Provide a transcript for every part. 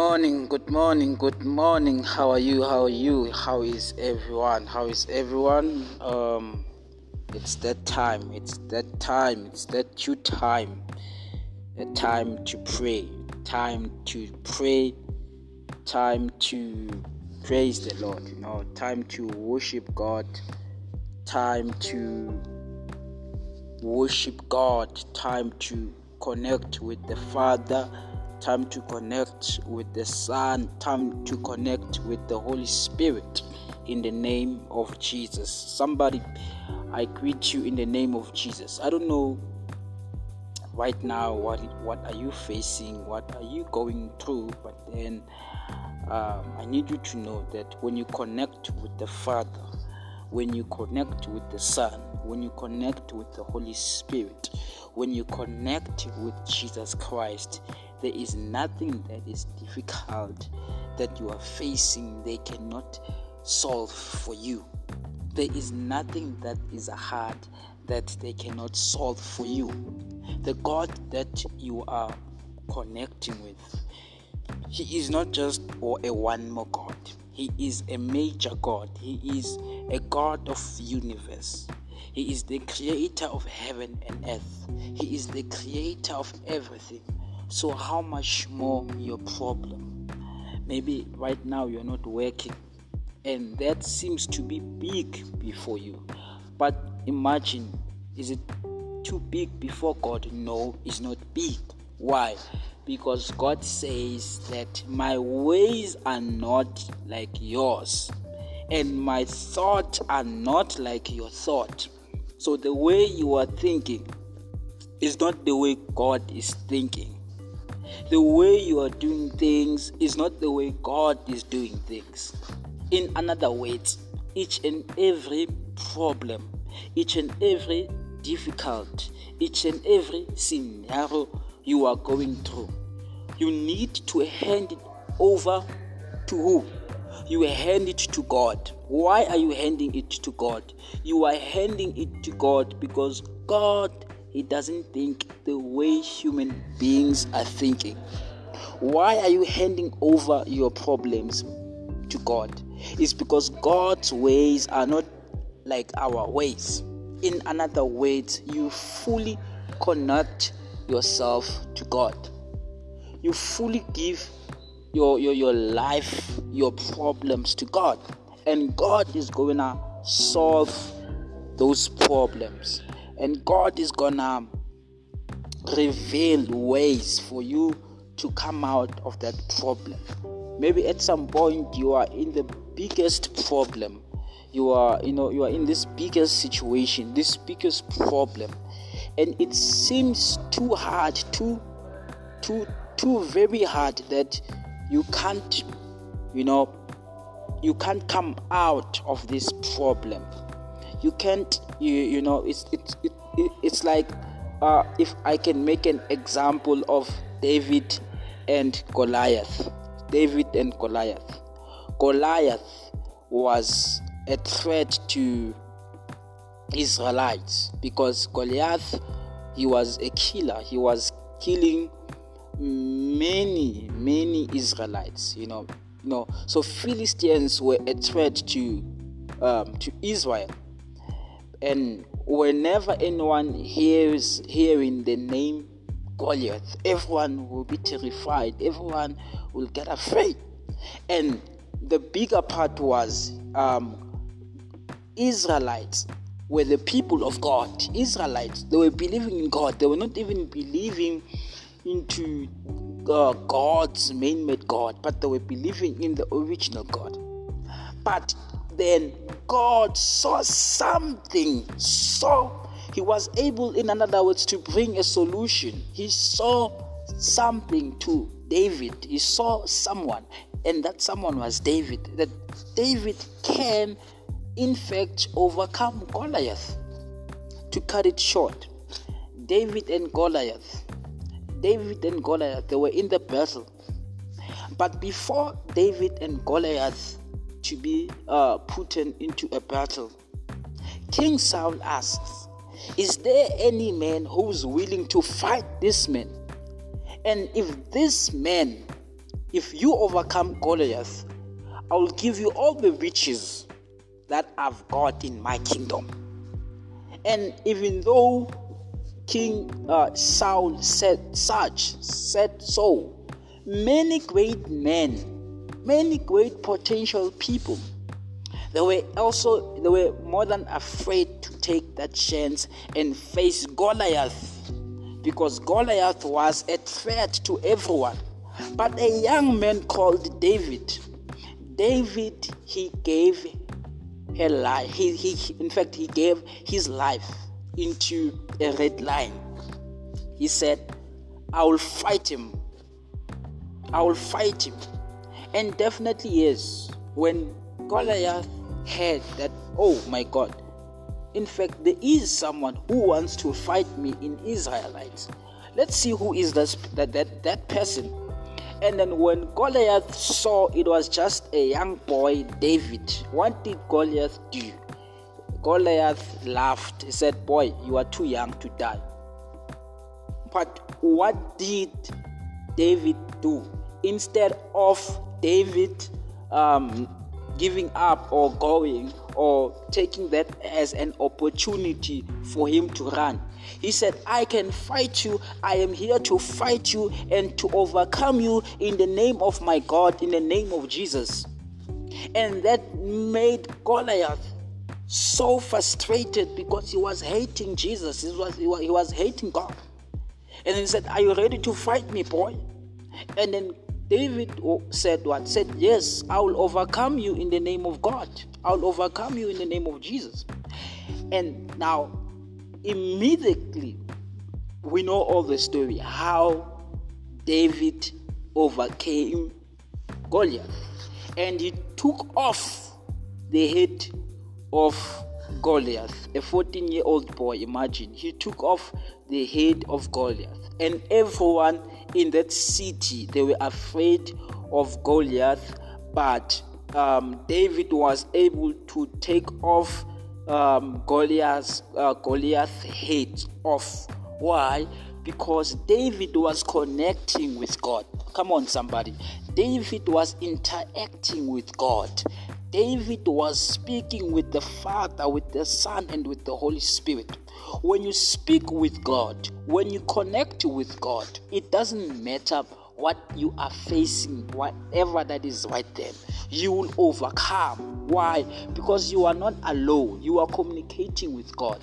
morning, good morning, good morning. How are you? How are you? How is everyone? How is everyone? Um, it's that time. It's that time. It's that due time. A time to pray. Time to pray. Time to praise the Lord. You know, time to worship God. Time to worship God. Time to connect with the Father time to connect with the Son, time to connect with the Holy Spirit in the name of Jesus. Somebody, I greet you in the name of Jesus. I don't know right now what what are you facing, what are you going through, but then um, I need you to know that when you connect with the Father, when you connect with the Son, when you connect with the Holy Spirit, when you connect with Jesus Christ, there is nothing that is difficult that you are facing, they cannot solve for you. There is nothing that is hard that they cannot solve for you. The God that you are connecting with, He is not just or a one more God. He is a major God. He is a God of universe. He is the creator of heaven and earth. He is the creator of everything. So, how much more your problem? Maybe right now you're not working, and that seems to be big before you. But imagine, is it too big before God? No, it's not big. Why? Because God says that my ways are not like yours, and my thoughts are not like your thought. So the way you are thinking is not the way God is thinking. The way you are doing things is not the way God is doing things. In another words, each and every problem, each and every difficult, each and every scenario you are going through, you need to hand it over to who? You hand it to God. Why are you handing it to God? You are handing it to God because God he doesn't think the way human beings are thinking. Why are you handing over your problems to God? It's because God's ways are not like our ways. In another words, you fully connect yourself to God. You fully give your, your, your life, your problems to God. And God is going to solve those problems and God is gonna reveal ways for you to come out of that problem. Maybe at some point you are in the biggest problem. You are, you know, you are in this biggest situation, this biggest problem, and it seems too hard, too, too, too very hard that you can't, you know, you can't come out of this problem. You can't you you know it's it's it, it, it's like uh, if I can make an example of David and Goliath David and Goliath. Goliath was a threat to Israelites because Goliath he was a killer. He was killing many many Israelites you know you know. So Philistines were a threat to um, to Israel. And whenever anyone hears hearing the name Goliath, everyone will be terrified, everyone will get afraid. And the bigger part was um, Israelites were the people of God. Israelites, they were believing in God. They were not even believing into uh, God's man-made God, but they were believing in the original God. But then God saw something, saw he was able, in other words, to bring a solution. He saw something to David. He saw someone, and that someone was David. That David can, in fact, overcome Goliath. To cut it short, David and Goliath, David and Goliath, they were in the battle. But before David and Goliath to be uh, put into a battle. King Saul asks, Is there any man who's willing to fight this man? And if this man if you overcome Goliath, I will give you all the riches that I've got in my kingdom. And even though King uh, Saul said such, said so, many great men, many great potential people, they were also they were more than afraid to take that chance and face Goliath because Goliath was a threat to everyone. But a young man called David, David, he gave a life. He, he, in fact, he gave his life into a red line. He said, I will fight him. I will fight him. And definitely, yes, when Goliath heard that, oh my God, in fact, there is someone who wants to fight me in Israelites. Let's see who is this, that, that, that person. And then when Goliath saw it was just a young boy, David, what did Goliath do? Goliath laughed. He said, Boy, you are too young to die. But what did David do? Instead of David um, giving up or going or taking that as an opportunity for him to run, he said, I can fight you. I am here to fight you and to overcome you in the name of my God, in the name of Jesus. And that made Goliath so frustrated because he was hating Jesus. He was, he was, he was hating God. And he said, Are you ready to fight me, boy? And then David said what? Said, Yes, I will overcome you in the name of God. I will overcome you in the name of Jesus. And now immediately we know all the story how David overcame Goliath and he took off the head of Goliath, a 14 year old boy. Imagine he took off the head of Goliath, and everyone in that city they were afraid of Goliath, but um, David was able to take off um, Goliath's uh, Goliath's head off. Why? Because David was connecting with God. Come on, somebody. David was interacting with God. David was speaking with the Father, with the Son, and with the Holy Spirit. When you speak with God, when you connect with God, it doesn't matter what you are facing, whatever that is right there, you will overcome. Why? Because you are not alone, you are communicating with God.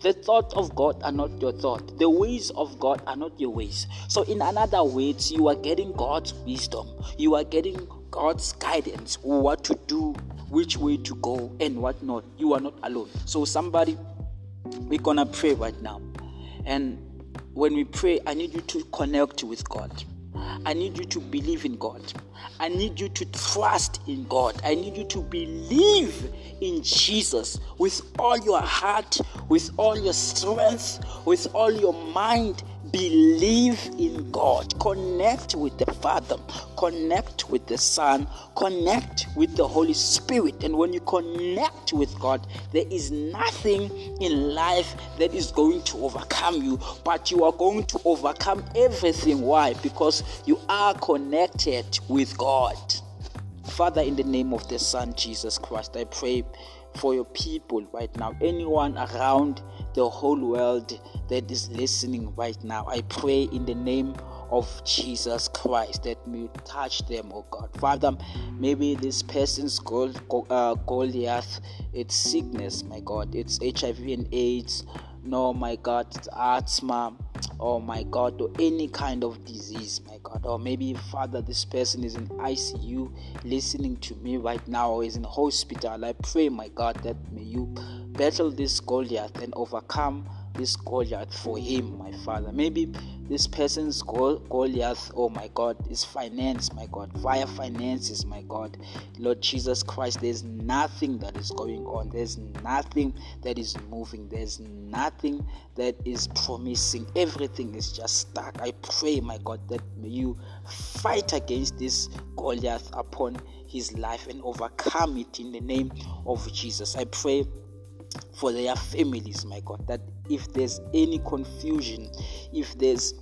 The thoughts of God are not your thought. The ways of God are not your ways. So, in another words, you are getting God's wisdom. You are getting God's guidance, what to do, which way to go, and what not. You are not alone. So, somebody, we're gonna pray right now. And when we pray, I need you to connect with God. I need you to believe in God. I need you to trust in God. I need you to believe in Jesus with all your heart, with all your strength, with all your mind, Believe in God. Connect with the Father. Connect with the Son. Connect with the Holy Spirit. And when you connect with God, there is nothing in life that is going to overcome you, but you are going to overcome everything. Why? Because you are connected with God. Father, in the name of the Son, Jesus Christ, I pray for your people right now. Anyone around the whole world that is listening right now, I pray in the name of Jesus Christ that may touch them, oh God. Father, maybe this person's goal, uh, Goliath, it's sickness, my God. It's HIV and AIDS. No, my God, it's asthma oh my God, or any kind of disease, my God, or maybe Father, this person is in ICU listening to me right now, or is in hospital. I pray, my God, that may you battle this Goliath and overcome this Goliath for him, my Father. Maybe this person's Goliath, oh my God, is finance, my God, via finances, my God. Lord Jesus Christ, there's nothing that is going on, there's nothing that is moving, there's nothing that is promising. Everything is just stuck. I pray, my God, that you fight against this Goliath upon his life and overcome it in the name of Jesus. I pray for their families, my God. That if there's any confusion, if there's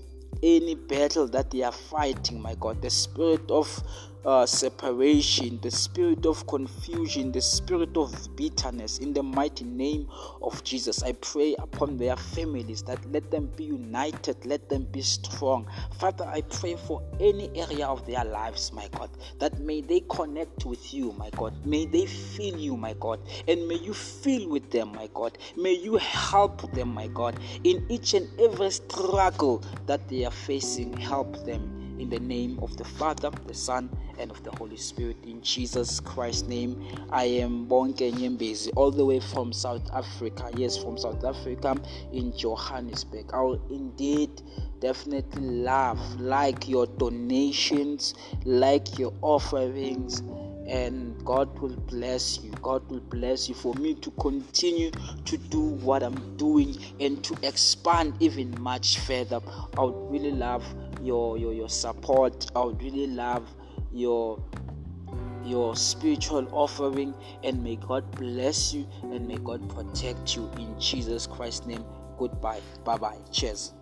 any battle that they are fighting, my God, the spirit of uh, separation, the spirit of confusion, the spirit of bitterness. In the mighty name of Jesus, I pray upon their families that let them be united, let them be strong. Father, I pray for any area of their lives, my God, that may they connect with you, my God. May they feel you, my God, and may you feel with them, my God. May you help them, my God, in each and every struggle that they are facing. Help them in the name of the Father, the Son, and of the Holy Spirit. In Jesus Christ's name, I am Bonke Nyembezi, all the way from South Africa. Yes, from South Africa in Johannesburg. I will indeed definitely love, like your donations, like your offerings and God will bless you. God will bless you for me to continue to do what I'm doing and to expand even much further. I would really love your your, your support. I would really love your your spiritual offering and may God bless you and may God protect you in Jesus Christ's name. Goodbye. Bye bye. Cheers.